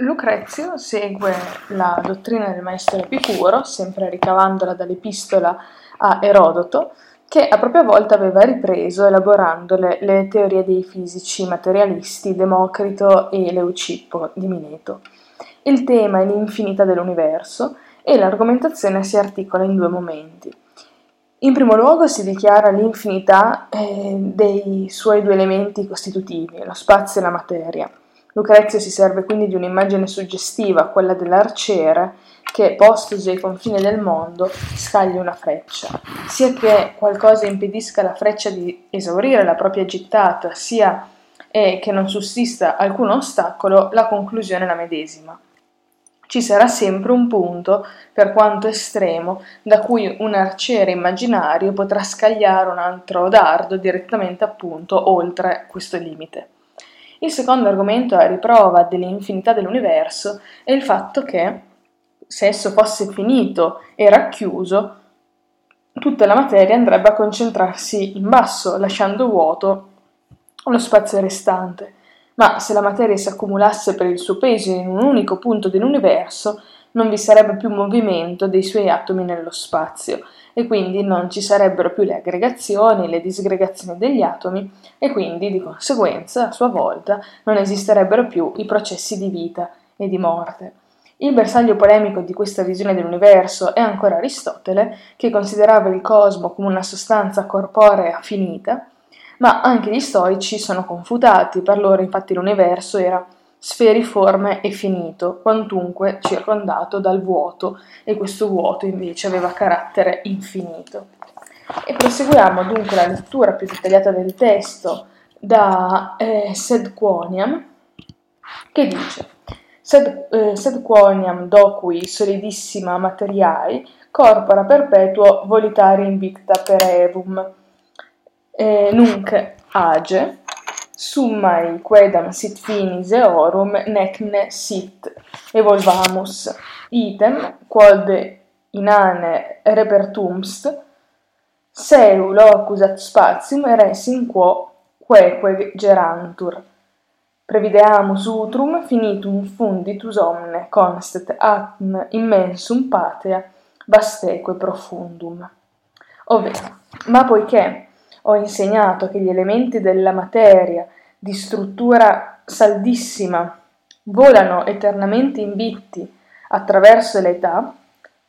Lucrezio segue la dottrina del maestro Epicuro, sempre ricavandola dall'epistola a Erodoto, che a propria volta aveva ripreso elaborandole le teorie dei fisici materialisti Democrito e Leucippo di Mileto. Il tema è l'infinità dell'universo e l'argomentazione si articola in due momenti. In primo luogo si dichiara l'infinità eh, dei suoi due elementi costitutivi, lo spazio e la materia. Lucrezio si serve quindi di un'immagine suggestiva, quella dell'arciere, che, postosi ai confini del mondo, scagli una freccia, sia che qualcosa impedisca alla freccia di esaurire la propria gittata, sia che non sussista alcun ostacolo, la conclusione è la medesima. Ci sarà sempre un punto, per quanto estremo, da cui un arciere immaginario potrà scagliare un altro dardo direttamente appunto oltre questo limite. Il secondo argomento a riprova dell'infinità dell'universo è il fatto che, se esso fosse finito e racchiuso, tutta la materia andrebbe a concentrarsi in basso, lasciando vuoto lo spazio restante. Ma se la materia si accumulasse per il suo peso in un unico punto dell'universo, non vi sarebbe più movimento dei suoi atomi nello spazio e quindi non ci sarebbero più le aggregazioni, le disgregazioni degli atomi e quindi di conseguenza a sua volta non esisterebbero più i processi di vita e di morte. Il bersaglio polemico di questa visione dell'universo è ancora Aristotele, che considerava il cosmo come una sostanza corporea finita, ma anche gli stoici sono confutati, per loro infatti l'universo era sferiforme e finito, quantunque circondato dal vuoto, e questo vuoto invece aveva carattere infinito. E proseguiamo dunque la lettura più dettagliata del testo da eh, Sed Quoniam, che dice Sed, eh, sed quoniam docui solidissima materiai, corpora perpetuo volitare invicta per evum. Eh, nunc age, summai quedam sit finis eorum necne sit evolvamus item quod inane repertumst seu locus at spatium res in quo queque gerantur. Prevideamus utrum finitum funditus omne constet atm immensum patria vasteque profundum. Ovvero ma poiché ho insegnato che gli elementi della materia di struttura saldissima volano eternamente invitti attraverso l'età,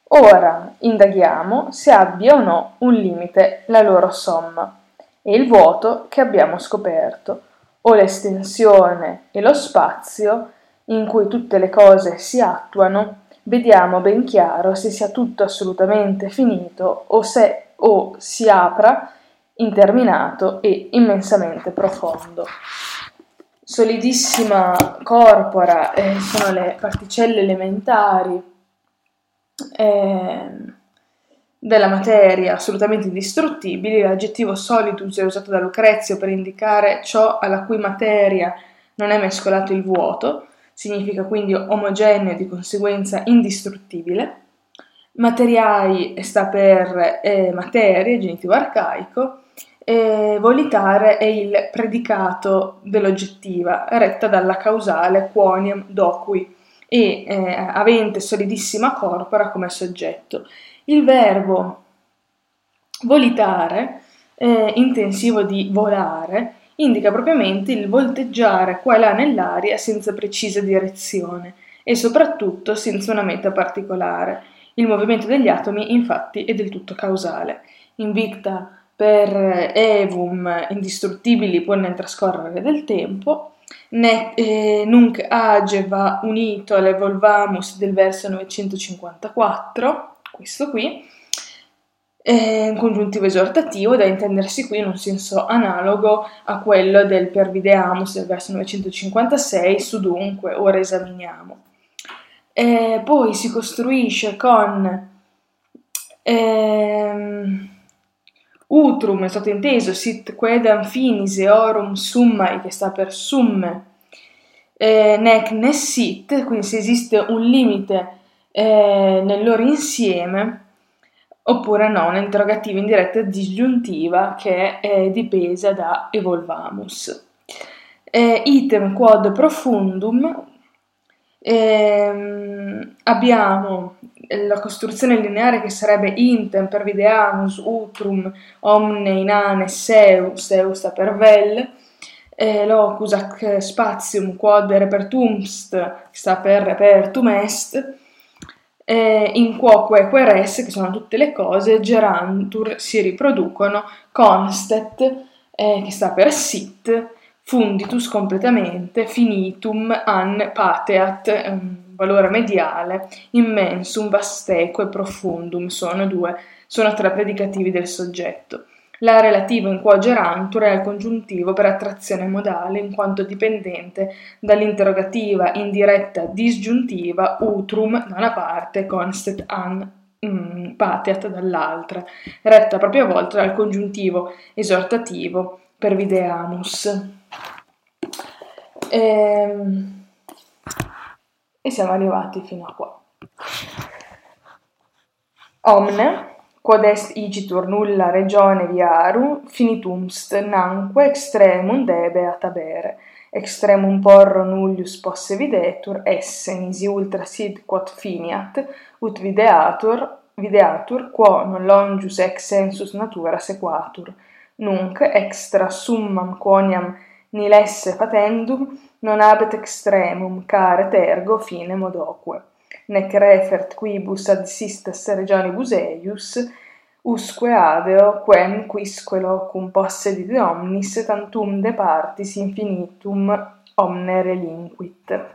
ora indaghiamo se abbia o no un limite la loro somma e il vuoto che abbiamo scoperto o l'estensione e lo spazio in cui tutte le cose si attuano, vediamo ben chiaro se sia tutto assolutamente finito o se o si apra interminato e immensamente profondo. Solidissima corpora eh, sono le particelle elementari. Eh, della materia assolutamente indistruttibili, l'aggettivo solidus è usato da Lucrezio per indicare ciò alla cui materia non è mescolato il vuoto, significa quindi omogeneo e di conseguenza indistruttibile. Materiai sta per eh, materia, genitivo arcaico, e volitare è il predicato dell'oggettiva, retta dalla causale quoniam docui e eh, avente solidissima corpora come soggetto. Il verbo volitare, eh, intensivo di volare, indica propriamente il volteggiare qua e là nell'aria senza precisa direzione e soprattutto senza una meta particolare. Il movimento degli atomi infatti è del tutto causale. Invicta per evum indistruttibili pur nel trascorrere del tempo, ne, eh, nunc age va unito all'evolvamus del verso 954, questo qui, è un congiuntivo esortativo da intendersi qui in un senso analogo a quello del pervideamus del verso 956 su dunque, ora esaminiamo. E poi si costruisce con ehm, utrum, è stato inteso, sit quedam finis eorum summai, che sta per summe, eh, nec ne sit, quindi se esiste un limite eh, nel loro insieme, oppure no, un'interrogativa indiretta disgiuntiva che è dipesa da evolvamus. Eh, item quod profundum Ehm, abbiamo la costruzione lineare che sarebbe intem per videamus, utrum, omne, inane, seu, seu sta per vel, eh, locus ac spatium quod repertumst, sta per repertum est, eh, in quoque queres, che sono tutte le cose, gerantur, si riproducono, constet, eh, che sta per sit, funditus completamente, finitum, an, pateat, un valore mediale, immensum, vasteque, profundum, sono due, sono tre predicativi del soggetto. La relativa in quo è il congiuntivo per attrazione modale in quanto dipendente dall'interrogativa indiretta disgiuntiva utrum da una parte, constet an mm, pateat dall'altra, retta a propria volta dal congiuntivo esortativo per videamus. Ehm, E siamo arrivati fino a qua. Omne, quod est igitur nulla regione viarum, finitumst nanque extremum debe atabere. Extremum porro nullius posse videtur, esse nisi ultra sid quod finiat, ut videatur, videatur quo non longius ex sensus natura sequatur. Nunc extra summam quoniam nil esse fatendum non habet extremum care tergo fine modoque nec refert quibus ad sistas regionibus eius, usque adeo quem quisque locum possedit omnis tantum de partis infinitum omne relinquit.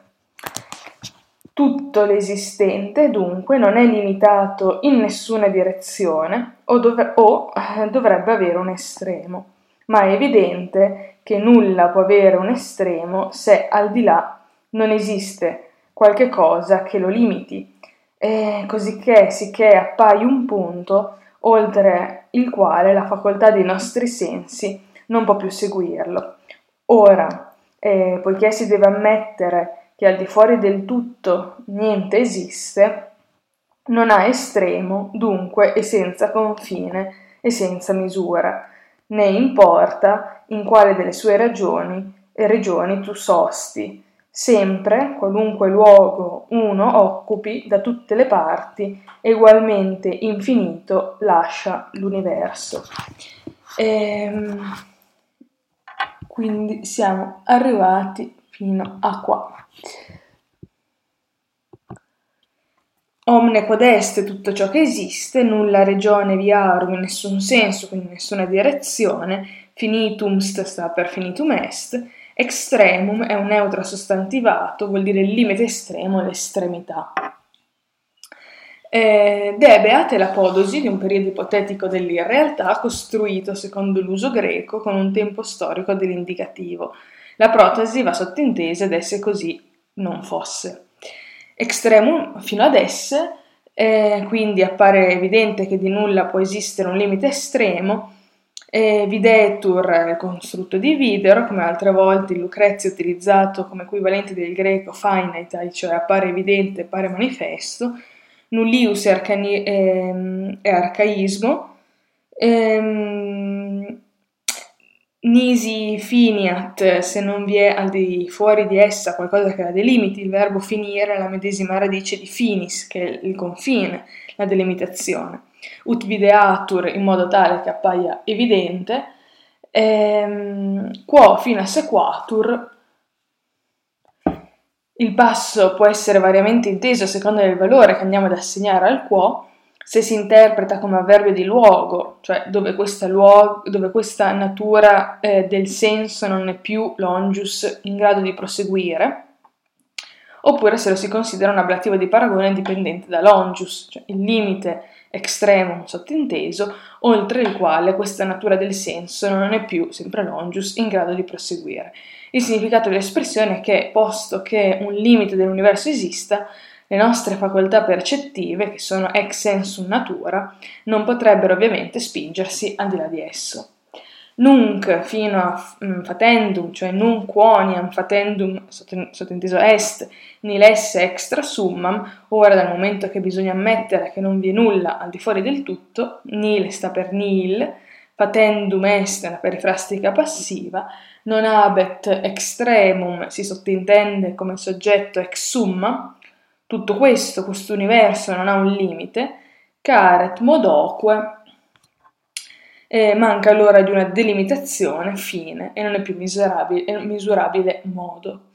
Tutto l'esistente, dunque, non è limitato in nessuna direzione o, dov- o eh, dovrebbe avere un estremo, ma è evidente che nulla può avere un estremo se al di là non esiste qualche cosa che lo limiti, e cosicché sicché appaia un punto oltre il quale la facoltà dei nostri sensi non può più seguirlo. Ora, eh, poiché si deve ammettere che al di fuori del tutto niente esiste, non ha estremo, dunque, e senza confine e senza misura, né importa in quale delle sue ragioni e regioni tu sosti, sempre, qualunque luogo uno occupi da tutte le parti, egualmente infinito lascia l'universo. Ehm, quindi siamo arrivati fino a qua. Omne quod tutto ciò che esiste, nulla regione viarum in nessun senso, quindi in nessuna direzione, finitum sta per finitum est, Extremum è un neutro sostantivato, vuol dire il limite estremo, l'estremità. Eh, debeat è l'apodosi di un periodo ipotetico dell'irrealtà costruito secondo l'uso greco con un tempo storico dell'indicativo. La protesi va sottintesa ed esse così non fosse. Extremum fino ad esse, eh, quindi appare evidente che di nulla può esistere un limite estremo, e videtur il costrutto di videro, come altre volte Lucrezio è utilizzato come equivalente del greco finite, cioè appare evidente, appare manifesto, nullius è, arcani- ehm, è arcaismo, ehm, nisi finiat, se non vi è al di fuori di essa qualcosa che la delimiti, il verbo finire è la medesima radice di finis, che è il confine, la delimitazione. Ut videatur in modo tale che appaia evidente, ehm, quo fino a sequatur. Il passo può essere variamente inteso a seconda del valore che andiamo ad assegnare al quo, se si interpreta come avverbio di luogo, cioè dove questa, luogo, dove questa natura eh, del senso non è più longius in grado di proseguire, oppure se lo si considera un ablativo di paragone dipendente da longius, cioè il limite extremum sottinteso, oltre il quale questa natura del senso non è più, sempre longius, in grado di proseguire. Il significato dell'espressione è che, posto che un limite dell'universo esista, le nostre facoltà percettive, che sono ex sensum natura, non potrebbero ovviamente spingersi al di là di esso. Nunc fino a mm, fatendum, cioè nunc quoniam fatendum, sottinteso est, nil esse extra summam, ora dal momento che bisogna ammettere che non vi è nulla al di fuori del tutto, nil sta per nil, fatendum est, la perifrastica passiva, non habet extremum si sottintende come soggetto ex summa, tutto questo, questo universo non ha un limite, caret modoque eh, manca allora di una delimitazione fine e non è più misurabile, misurabile modo.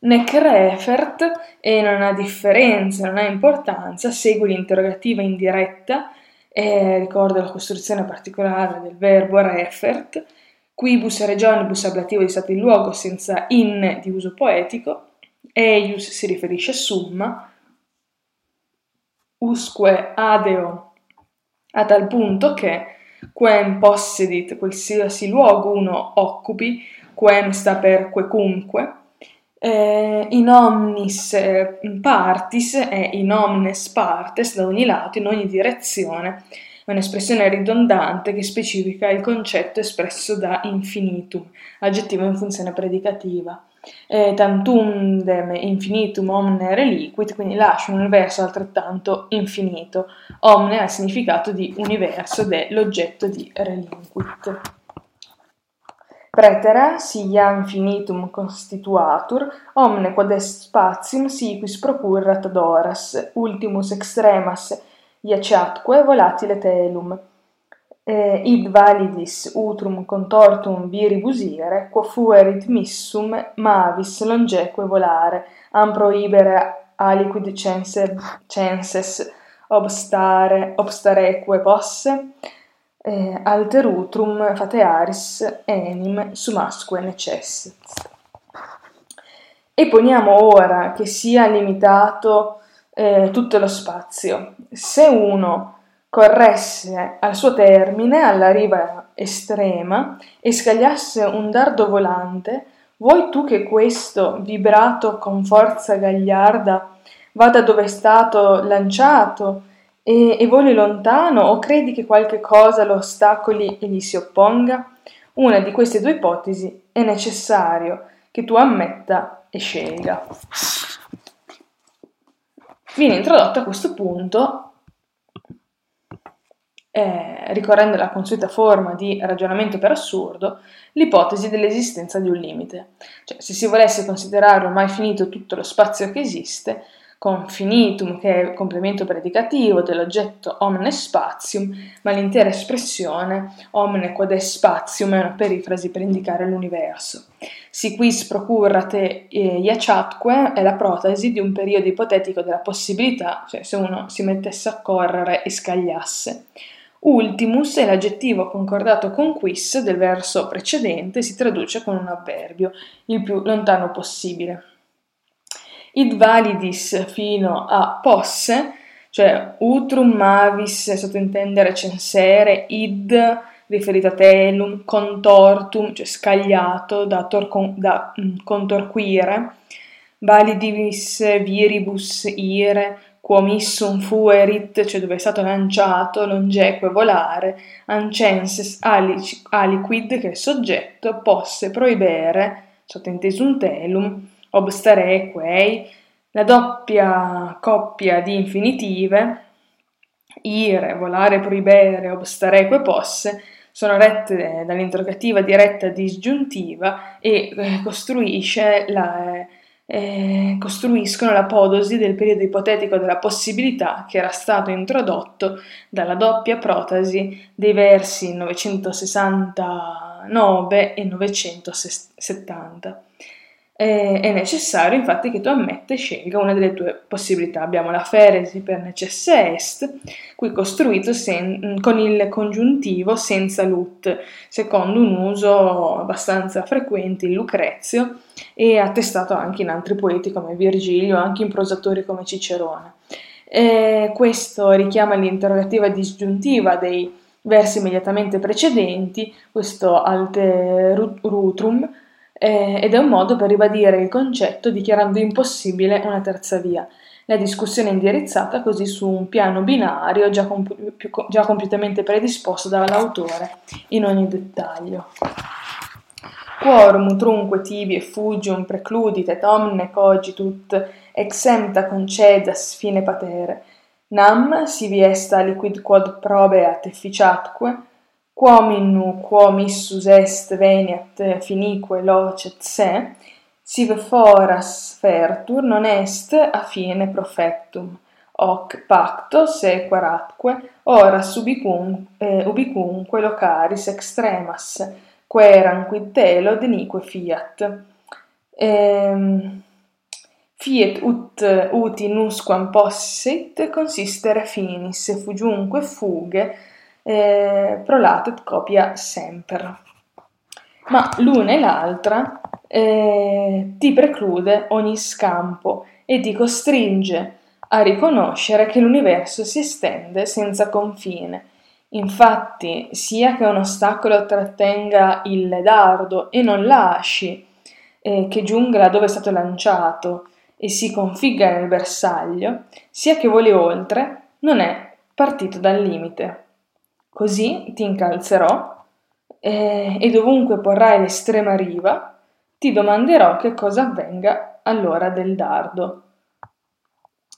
Nec refert e non ha differenza, non ha importanza, segue l'interrogativa indiretta e ricorda la costruzione particolare del verbo refert, quibus regionibus ablativo di stato in luogo senza in di uso poetico, eius si riferisce a summa, usque adeo a tal punto che quem possedit qualsiasi luogo uno occupi, quem sta per quecunque, eh, in omnis eh, partis e in omnes partes da ogni lato, in ogni direzione. È un'espressione ridondante che specifica il concetto espresso da infinitum, aggettivo in funzione predicativa. Eh, tantundem infinitum omne reliquit, quindi lascia un universo altrettanto infinito. Omne ha il significato di universo ed è l'oggetto di relinquit. Praetera sia infinitum constituatur, omne quod est spatium siquis procurrat ad horas, ultimus extremas iaceatque volatile telum. Eh, id validis utrum contortum viribus ire, quo fuerit missum mavis longeque volare, am proibere aliquid cense, censes obstare, obstareque posse, eh, alterutrum fatearis enim sumasque necessit. E poniamo ora che sia limitato eh, tutto lo spazio. Se uno corresse al suo termine, alla riva estrema, e scagliasse un dardo volante, vuoi tu che questo, vibrato con forza gagliarda, vada dove è stato lanciato e, e voli lontano o credi che qualche cosa lo ostacoli e gli si opponga? Una di queste due ipotesi è necessario che tu ammetta e scelga. Viene introdotto a questo punto, eh, ricorrendo alla consueta forma di ragionamento per assurdo, l'ipotesi dell'esistenza di un limite. Cioè, se si volesse considerare ormai finito tutto lo spazio che esiste, con finitum che è il complemento predicativo dell'oggetto omne spatium, ma l'intera espressione omne quod è spatium è una perifrasi per indicare l'universo. Si quis procurate iacatque è la protesi di un periodo ipotetico della possibilità, cioè se uno si mettesse a correre e scagliasse. Ultimus è l'aggettivo concordato con quis del verso precedente, si traduce con un avverbio, il più lontano possibile. Id validis fino a posse, cioè utrum mavis sottintendere censere, id riferito a telum, contortum, cioè scagliato da, torcon, da mm, contorquire, validis viribus ire, quomissum fuerit, cioè dove è stato lanciato, longeque volare, ancenses aliquid, che è soggetto, posse proibere, sottintesum telum, obstare quei, la doppia coppia di infinitive, ire, volare, proibere, obstareque posse, sono rette dall'interrogativa diretta disgiuntiva e eh, costruisce la, eh, costruiscono la podosi del periodo ipotetico della possibilità che era stato introdotto dalla doppia protasi dei versi 969 e 970. È necessario infatti che tu ammetta e scelga una delle tue possibilità. Abbiamo la feresi per necesse est, qui costruito sen- con il congiuntivo senza lut, secondo un uso abbastanza frequente in Lucrezio e attestato anche in altri poeti come Virgilio, anche in prosatori come Cicerone. Eh, questo richiama l'interrogativa disgiuntiva dei versi immediatamente precedenti, questo alte rutrum, eh, ed è un modo per ribadire il concetto dichiarando impossibile una terza via. La discussione è indirizzata così su un piano binario già, comp- più, già compiutamente predisposto dall'autore in ogni dettaglio. Quorum trunque tibi e fugium precludit et omne cogitut exempta concedas fine patere, nam si vi est aliquid quod probeat efficiatque, quom in nu quom issus est veniat finique locet se, sive foras fertur non est a fine profectum, hoc pacto sequaratque oras ubicum, eh, ubicumque locaris extremas, queram quid telo denique fiat. Ehm, fiet ut uti nusquam possit consistere finis, fugiunque fuge, eh, prolatet copia semper. Ma l'una e l'altra eh, ti preclude ogni scampo e ti costringe a riconoscere che l'universo si estende senza confine. Infatti, sia che un ostacolo trattenga il dardo e non lasci eh, che giunga là dove è stato lanciato e si configga nel bersaglio, sia che voli oltre, non è partito dal limite. Così ti incalzerò eh, e dovunque porrai l'estrema riva, ti domanderò che cosa avvenga all'ora del dardo.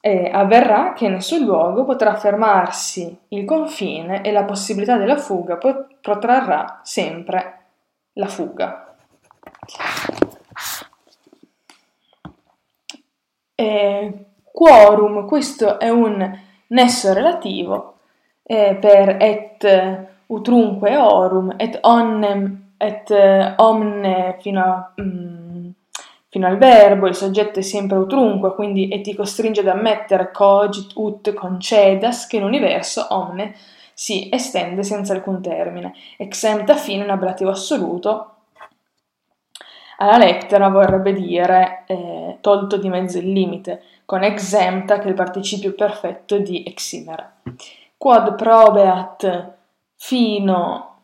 E avverrà che nel suo luogo potrà fermarsi il confine e la possibilità della fuga protrarrà sempre la fuga. E quorum, questo è un nesso relativo eh, per et utrunque orum et onnem et omne fino, a, mm, fino al verbo, il soggetto è sempre utrunque, quindi e ti costringe ad ammettere cogit ut concedas che l'universo omne si estende senza alcun termine, exempta fine un ablativo assoluto alla lettera vorrebbe dire eh, tolto di mezzo il limite, con exempta che è il participio perfetto di eximere. Quod probeat fino,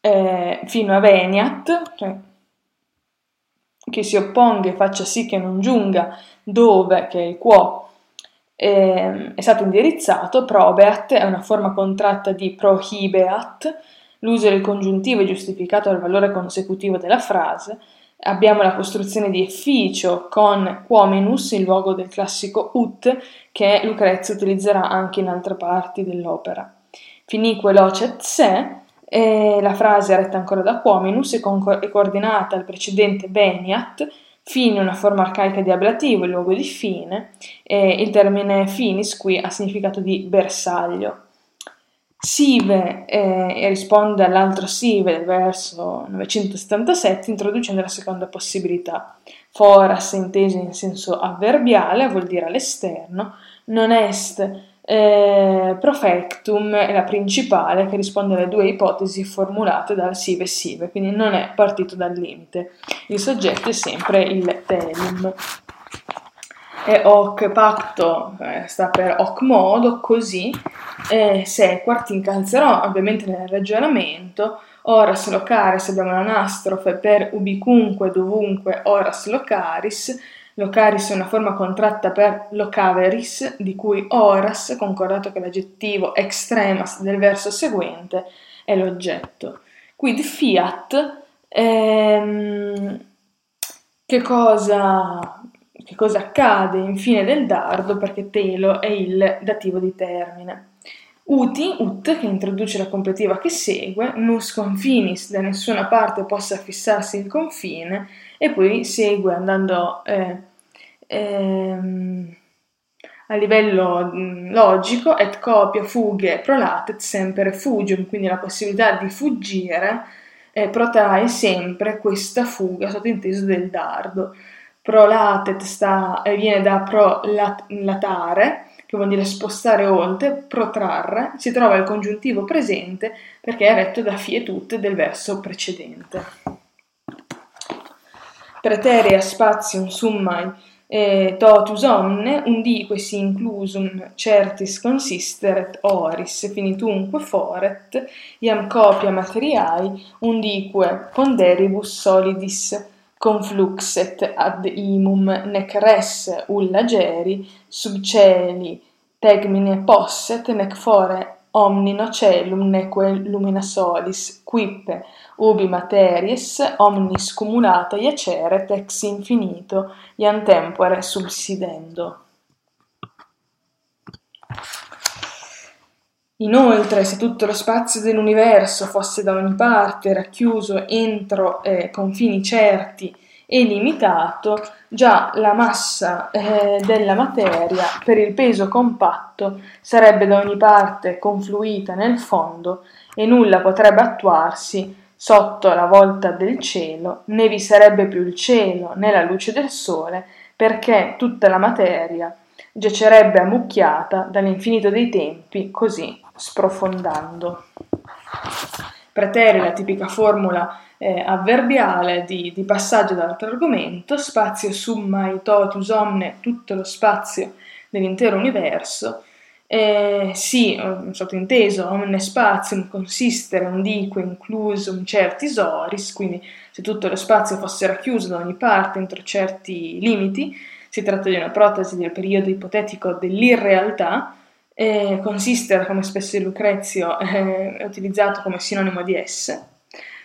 eh, fino a veniat, cioè, che si opponga e faccia sì che non giunga dove, che è il quo, eh, è stato indirizzato, probeat è una forma contratta di prohibeat, L'uso del congiuntivo è giustificato dal valore consecutivo della frase. Abbiamo la costruzione di efficio con quominus in luogo del classico ut che Lucrezia utilizzerà anche in altre parti dell'opera. Finique locet se, la frase è retta ancora da quominus e, co- coordinata al precedente veniat, fine una forma arcaica di ablativo in luogo di fine, e il termine finis qui ha significato di bersaglio. Sive eh, risponde all'altro Sive del verso 977 introducendo la seconda possibilità. Foras inteso in senso avverbiale vuol dire all'esterno, non est eh, profectum è la principale che risponde alle due ipotesi formulate dal Sive Sive, quindi non è partito dal limite. Il soggetto è sempre il telum e hoc pacto eh, sta per hoc modo, così, eh, se quarti incalzerò, ovviamente nel ragionamento, oras locaris abbiamo l'anastrofe. Per ubicunque, dovunque, oras locaris, locaris è una forma contratta per locaveris, di cui oras, concordato che l'aggettivo extremas del verso seguente, è l'oggetto. Quid fiat, ehm, che cosa che cosa accade in fine del dardo perché telo è il dativo di termine. Uti, ut, che introduce la completiva che segue, nus confinis, da nessuna parte possa fissarsi il confine, e poi segue andando eh, ehm, a livello mh, logico, et copia, fughe, prolatet, sempre fugium, quindi la possibilità di fuggire eh, protrae sempre questa fuga, sottinteso del dardo prolatet sta, viene da prolatare, che vuol dire spostare oltre, protrarre, si trova il congiuntivo presente perché è retto da fietut del verso precedente. Preterea spatium summai eh, totus omne, undique si inclusum certis consisteret oris, finitunque foret, iam copia materiai, undique ponderibus solidis confluxet ad imum nec res ulla geri sub celi tegmine posset nec fore omni nocelum neque lumina solis quippe ubi materies omnis cumulata iaceret ex infinito iam tempore subsidendo. Inoltre, se tutto lo spazio dell'universo fosse da ogni parte racchiuso entro eh, confini certi e limitato, già la massa eh, della materia per il peso compatto sarebbe da ogni parte confluita nel fondo e nulla potrebbe attuarsi sotto la volta del cielo, né vi sarebbe più il cielo né la luce del sole, perché tutta la materia giacerebbe ammucchiata dall'infinito dei tempi, così sprofondando. Pretere la tipica formula eh, avverbiale di, di, passaggio dall'altro argomento, spazio summa totius omne, tutto lo spazio dell'intero universo, eh, sì, sottointeso, omne spazium consistere undique inclusum certis oris, quindi se tutto lo spazio fosse racchiuso da ogni parte entro certi limiti, si tratta di una protesi del periodo ipotetico dell'irrealtà, eh, consistere, come spesso in Lucrezio eh, è utilizzato come sinonimo di esse,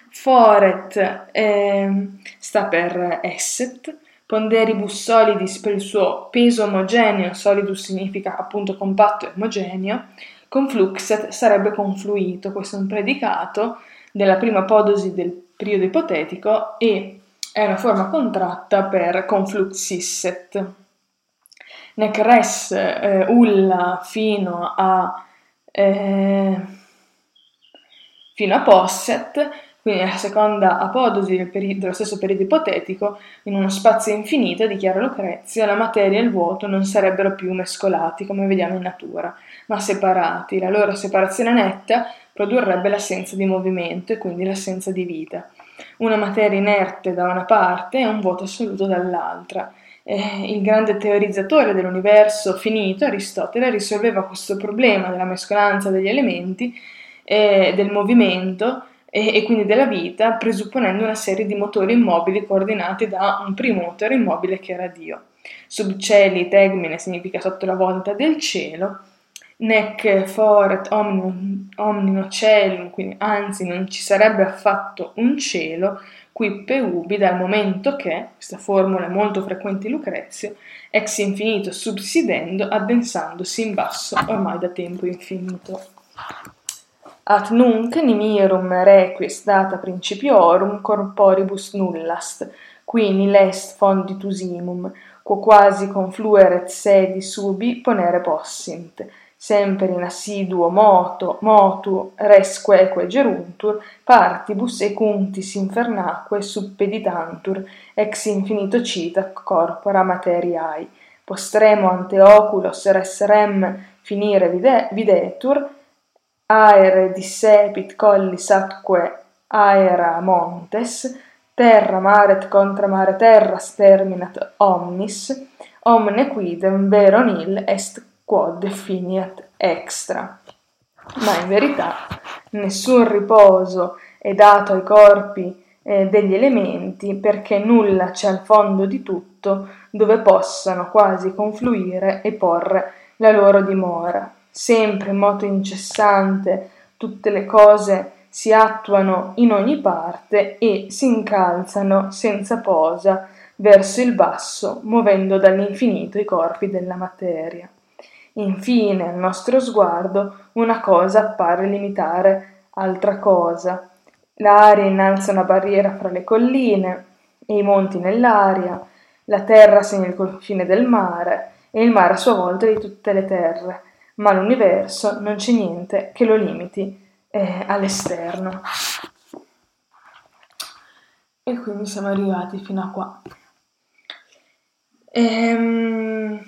foret eh, sta per esset, ponderibus solidis per il suo peso omogeneo, solidus significa appunto compatto e omogeneo, confluxet sarebbe confluito, questo è un predicato della prima podosi del periodo ipotetico e è una forma contratta per confluxisset. Nec res eh, ulla fino a, eh, fino a posset quindi la seconda apodosi del peri- dello stesso periodo ipotetico, in uno spazio infinito, dichiara Lucrezia, la materia e il vuoto non sarebbero più mescolati come vediamo in natura, ma separati. La loro separazione netta produrrebbe l'assenza di movimento e quindi l'assenza di vita. Una materia inerte da una parte e un vuoto assoluto dall'altra. Eh, il grande teorizzatore dell'universo finito, Aristotele, risolveva questo problema della mescolanza degli elementi e del movimento e, e, quindi della vita, presupponendo una serie di motori immobili coordinati da un primo motore immobile che era Dio. Subceli tegmine significa sotto la volta del cielo, nec foret omnino, omnino celum, quindi anzi non ci sarebbe affatto un cielo, qui ubi dal momento che, questa formula è molto frequente in Lucrezio, ex infinito subsidendo, addensandosi in basso ormai da tempo infinito. At nunc nimirum requis data principiorum corporibus nullast, qui nil est fonditus imum, quo quasi conflueret sedi subi ponere possint, sempre in assiduo moto, motu, resqueque geruntur, partibus ecuntis infernaque suppeditantur, ex infinito cita corpora materiae, postremo ante oculos res rem finire vide videtur, aere dissepit collis atque aera montes, terra maret contra mare terra sterminat omnis, omne quidem vero nil est quod definiat extra. Ma in verità nessun riposo è dato ai corpi eh, degli elementi perché nulla c'è al fondo di tutto dove possano quasi confluire e porre la loro dimora sempre in modo incessante, tutte le cose si attuano in ogni parte e si incalzano senza posa verso il basso, muovendo dall'infinito i corpi della materia. Infine, al nostro sguardo, una cosa appare limitare altra cosa. L'aria innalza una barriera fra le colline e i monti nell'aria, la terra segna il confine del mare e il mare a sua volta di tutte le terre ma l'universo non c'è niente che lo limiti eh, all'esterno. E quindi siamo arrivati fino a qua. Ehm,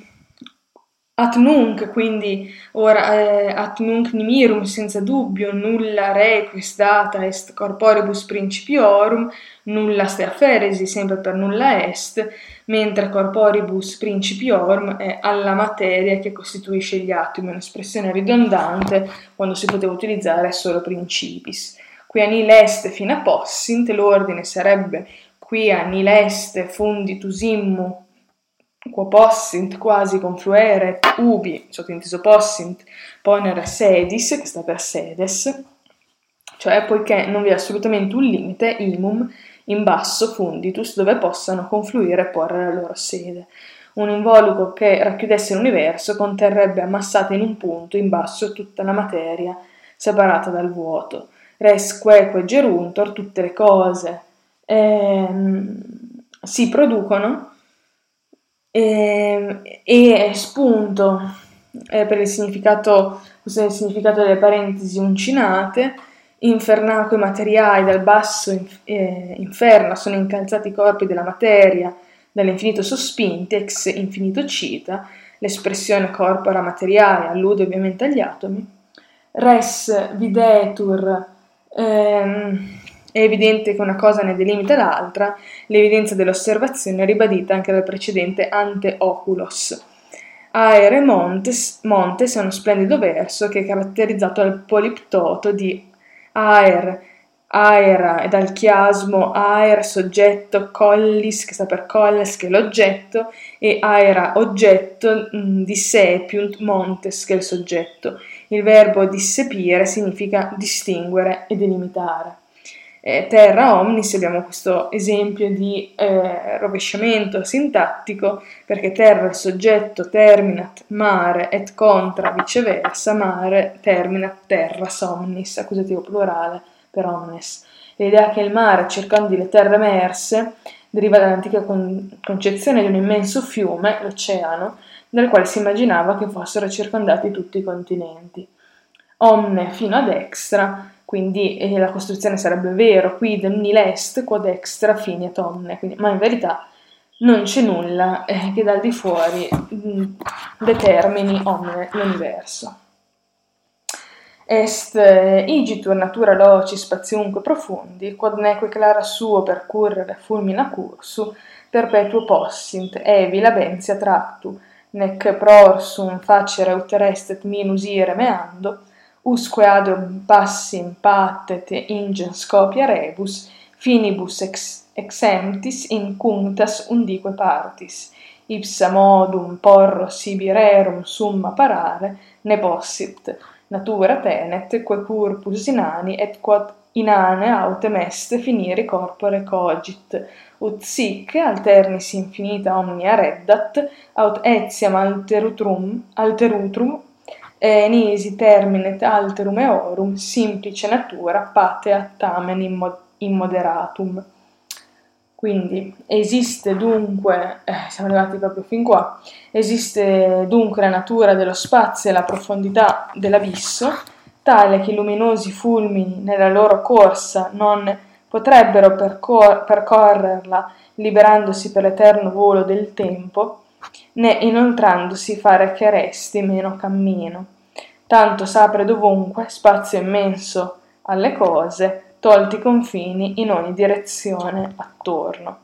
At nunc, quindi ora eh, at nunc nimirum senza dubbio, nulla requis data est corporibus principiorum, nulla ste afferesi, sempre per nulla est, mentre corporibus principiorum è alla materia che costituisce gli atomi, un'espressione ridondante quando si poteva utilizzare solo principis. Qui a nil est fina possint, l'ordine sarebbe qui a nil est funditus immu quo possint quasi confluere ubi, sottinteso possint, ponere sedis, che sta per sedes, cioè poiché non vi è assolutamente un limite, imum, in basso funditus, dove possano confluire e porre la loro sede. un involucro che racchiudesse l'universo conterrebbe ammassata in un punto in basso tutta la materia, separata dal vuoto. Res queque geruntor, tutte le cose ehm, si producono ehm, e spunto eh, per il significato, il significato delle parentesi uncinate, infernacque materiali dal basso eh, inferno sono incalzati i corpi della materia, dall'infinito sospinti, ex infinito cita, l'espressione corpora materiale allude ovviamente agli atomi, res videtur, ehm, è evidente che una cosa ne delimita l'altra, l'evidenza dell'osservazione è ribadita anche dal precedente ante oculos. Aere Montes, Montes è uno splendido verso che è caratterizzato dal poliptoto di aer, aera e dal chiasmo aer soggetto collis che sta per colles che è l'oggetto e aera oggetto mm, di sepiunt montes che è il soggetto. Il verbo dissepire significa distinguere e delimitare eh, terra omnis abbiamo questo esempio di eh, rovesciamento sintattico perché terra il soggetto terminat mare et contra viceversa mare terminat terra somnis accusativo plurale per omnes. L'idea che il mare circondi le terre emerse deriva dall'antica con- concezione di un immenso fiume l'oceano dal quale si immaginava che fossero circondati tutti i continenti. Omne fino a destra quindi eh, la costruzione sarebbe vero, quid nil est quod extra fine omne, quindi, ma in verità non c'è nulla eh, che dal di fuori mm, determini omne l'universo. Est eh, igitur natura loci spaziunque profondi, quod neque clara suo percurrere fulmina cursu, perpetuo possint, evi labentia tractu, nec prorsum facere uterestet minus ire meando, usque ad bassim patet ingens copia rebus finibus ex exemptis in cunctas undique partis. Ipsa modum porro sibirerum summa parare ne possit. Natura tenet quae corpus inani et quod inane autem est finire corpore cogit. Ut sic alternis infinita omnia reddat aut etiam alterutrum alterutrum eh, nisi terminet alterum eorum simplice natura patea tamen immoderatum. Quindi esiste dunque, eh, siamo arrivati proprio fin qua, esiste dunque la natura dello spazio e la profondità dell'abisso, tale che i luminosi fulmini nella loro corsa non potrebbero percor- percorrerla liberandosi per l'eterno volo del tempo, né inoltrandosi fare che resti meno cammino. Tanto s'apre dovunque spazio immenso alle cose, tolti i confini in ogni direzione attorno.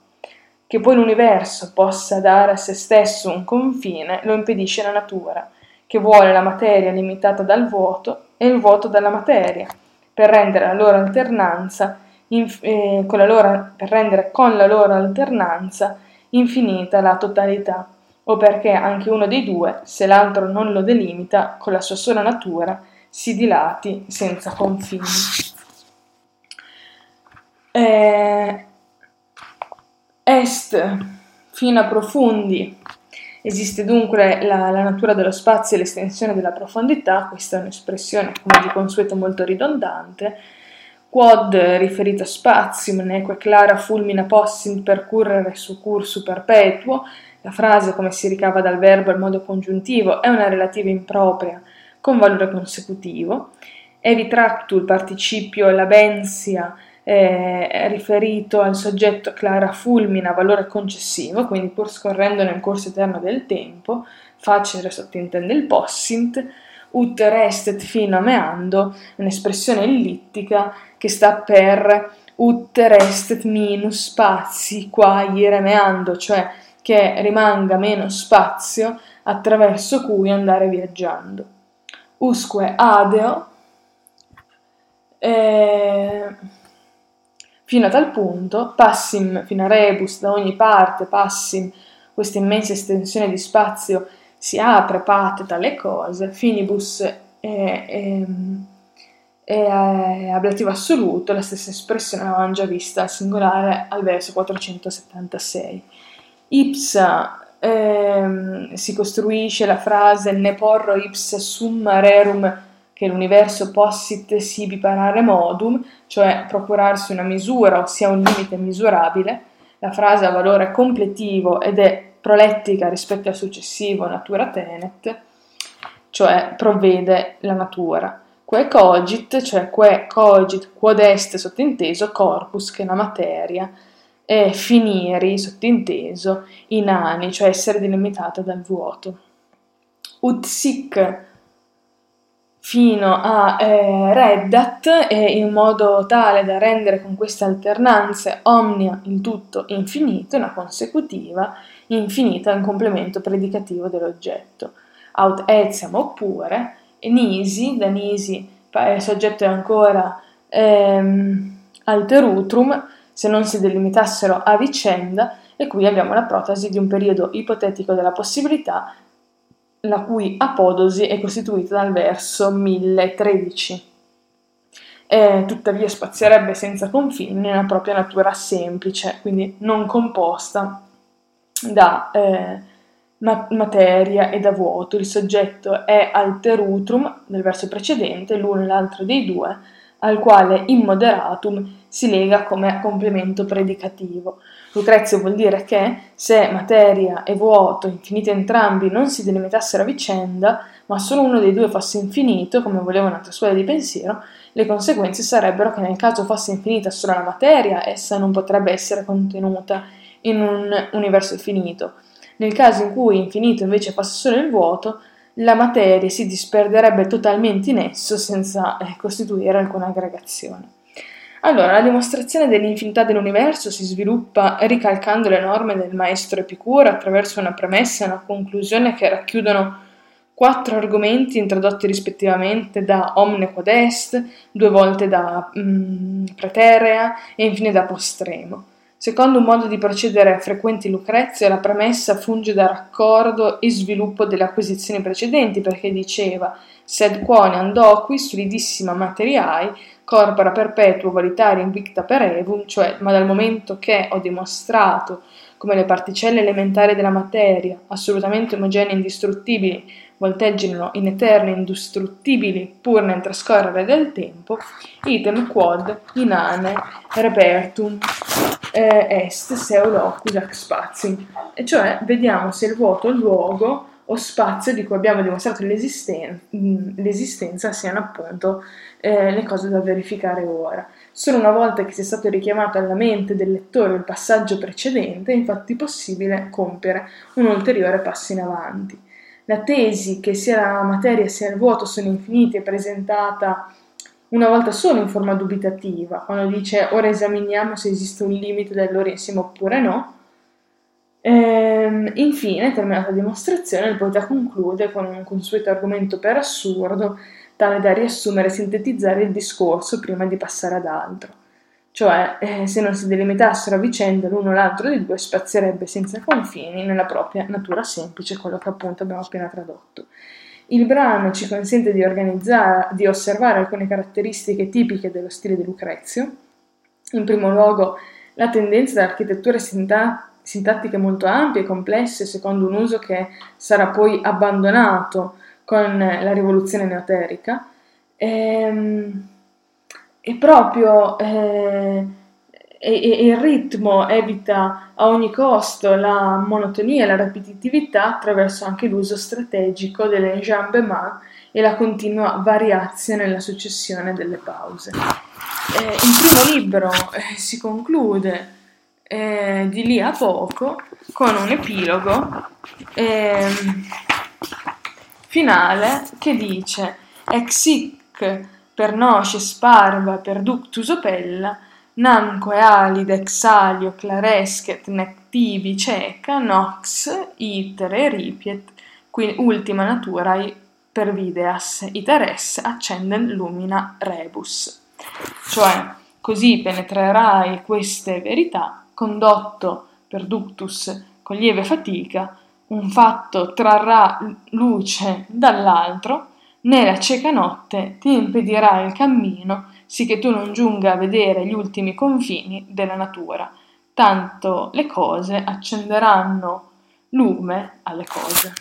Che poi l'universo possa dare a se stesso un confine lo impedisce la natura, che vuole la materia limitata dal vuoto e il vuoto dalla materia, per rendere la loro alternanza, inf- eh, con la loro, per rendere con la loro alternanza infinita la totalità o perché anche uno dei due, se l'altro non lo delimita con la sua sola natura, si dilati senza confini. Eh, est fino a profondi. Esiste dunque la, la, natura dello spazio e l'estensione della profondità, questa è un'espressione come di consueto molto ridondante, quod riferito a spazium neque clara fulmina possint percurrere su cursu perpetuo, la frase, come si ricava dal verbo al modo congiuntivo, è una relativa impropria con valore consecutivo. Tractu, il participio labensia, eh, riferito al soggetto clara fulmina, valore concessivo, quindi pur scorrendo nel corso eterno del tempo, facile sottintende il possint, ut restet fino a meando, un'espressione ellittica che sta per ut restet minus spazi qua ire meando, cioè che rimanga meno spazio attraverso cui andare viaggiando. Usque adeo eh, fino a tal punto, passim fino a rebus da ogni parte, passim questa immensa estensione di spazio si apre, parte dalle cose, finibus è, è, è ablativo assoluto, la stessa espressione avevamo già vista al singolare al verso 476 ipsa ehm, si costruisce la frase ne porro ipsa summa rerum che l'universo possit sibi parare modum, cioè procurarsi una misura, ossia un limite misurabile, la frase ha valore completivo ed è prolettica rispetto al successivo natura tenet, cioè provvede la natura. Que cogit, cioè que cogit quod est sottinteso corpus, che è la materia, e finiri, sottinteso, inani, cioè essere delimitata dal vuoto. Ut sic fino a eh, reddat e in modo tale da rendere con queste alternanze omnia il tutto infinito, una consecutiva, infinita un complemento predicativo dell'oggetto. Aut etiam oppure, nisi, da nisi il soggetto è ancora ehm, alterutrum, se non si delimitassero a vicenda, e qui abbiamo la protasi di un periodo ipotetico della possibilità, la cui apodosi è costituita dal verso 1013. E, tuttavia spazierebbe senza confini nella propria natura semplice, quindi non composta da eh, materia e da vuoto. Il soggetto è alterutrum del verso precedente, l'uno e l'altro dei due, al quale immoderatum si lega come complemento predicativo. Lucrezio vuol dire che se materia e vuoto, infiniti entrambi, non si delimitassero a vicenda, ma solo uno dei due fosse infinito, come voleva un'altra scuola di pensiero, le conseguenze sarebbero che nel caso fosse infinita solo la materia, essa non potrebbe essere contenuta in un universo finito. Nel caso in cui infinito invece fosse solo il vuoto, la materia si disperderebbe totalmente in esso senza eh, costituire alcuna aggregazione. Allora, la dimostrazione dell'infinità dell'universo si sviluppa ricalcando le norme del maestro Epicuro attraverso una premessa e una conclusione che racchiudono quattro argomenti introdotti rispettivamente da Omne Quod Est, due volte da mm, Preterea e infine da Postremo. Secondo un modo di procedere frequenti in Lucrezia, la premessa funge da raccordo e sviluppo delle acquisizioni precedenti, perché diceva sed quoniam doqui solidissima materiai corpora perpetuo valitaria invicta per evum, cioè ma dal momento che ho dimostrato come le particelle elementari della materia, assolutamente omogenee e indistruttibili, volteggiano in eterni indistruttibili pur nel trascorrere del tempo, item quod inane repertum eh, est seu locus ac spatium, e cioè vediamo se il vuoto, luogo o spazio di cui abbiamo dimostrato l'esisten- l'esistenza siano appunto eh, le cose da verificare ora. Solo una volta che sia stato richiamato alla mente del lettore il passaggio precedente è infatti possibile compiere un ulteriore passo in avanti. La tesi che sia la materia sia il vuoto sono infiniti è presentata una volta solo in forma dubitativa, quando dice ora esaminiamo se esiste un limite del loro insieme oppure no. Ehm, infine, terminata la dimostrazione, il poeta conclude con un consueto argomento per assurdo, tale da riassumere e sintetizzare il discorso prima di passare ad altro. Cioè, eh, se non si delimitassero a vicenda l'uno o l'altro dei due, spazierebbe senza confini nella propria natura semplice, quello che appunto abbiamo appena tradotto. Il brano ci consente di, di osservare alcune caratteristiche tipiche dello stile di Lucrezio. In primo luogo, la tendenza all'architettura sintattica sintattiche molto ampie e complesse, secondo un uso che sarà poi abbandonato con la rivoluzione neoterica. E, ehm, e proprio eh, e, il ritmo evita a ogni costo la monotonia e la ripetitività attraverso anche l'uso strategico delle jambes e la continua variazione nella successione delle pause. Eh, il primo libro eh, si conclude eh, di lì a poco con un epilogo eh, finale che dice ex hic per noces parva per ductus opella namque alid exalio clarescet nec tibi ceca nox itere ripiet qui ultima naturae per videas iteres accendent lumina rebus. Cioè così penetrerai queste verità condotto per ductus con lieve fatica, un fatto trarrà luce dall'altro, né la cieca notte ti impedirà il cammino, sì che tu non giunga a vedere gli ultimi confini della natura. Tanto le cose accenderanno lume alle cose.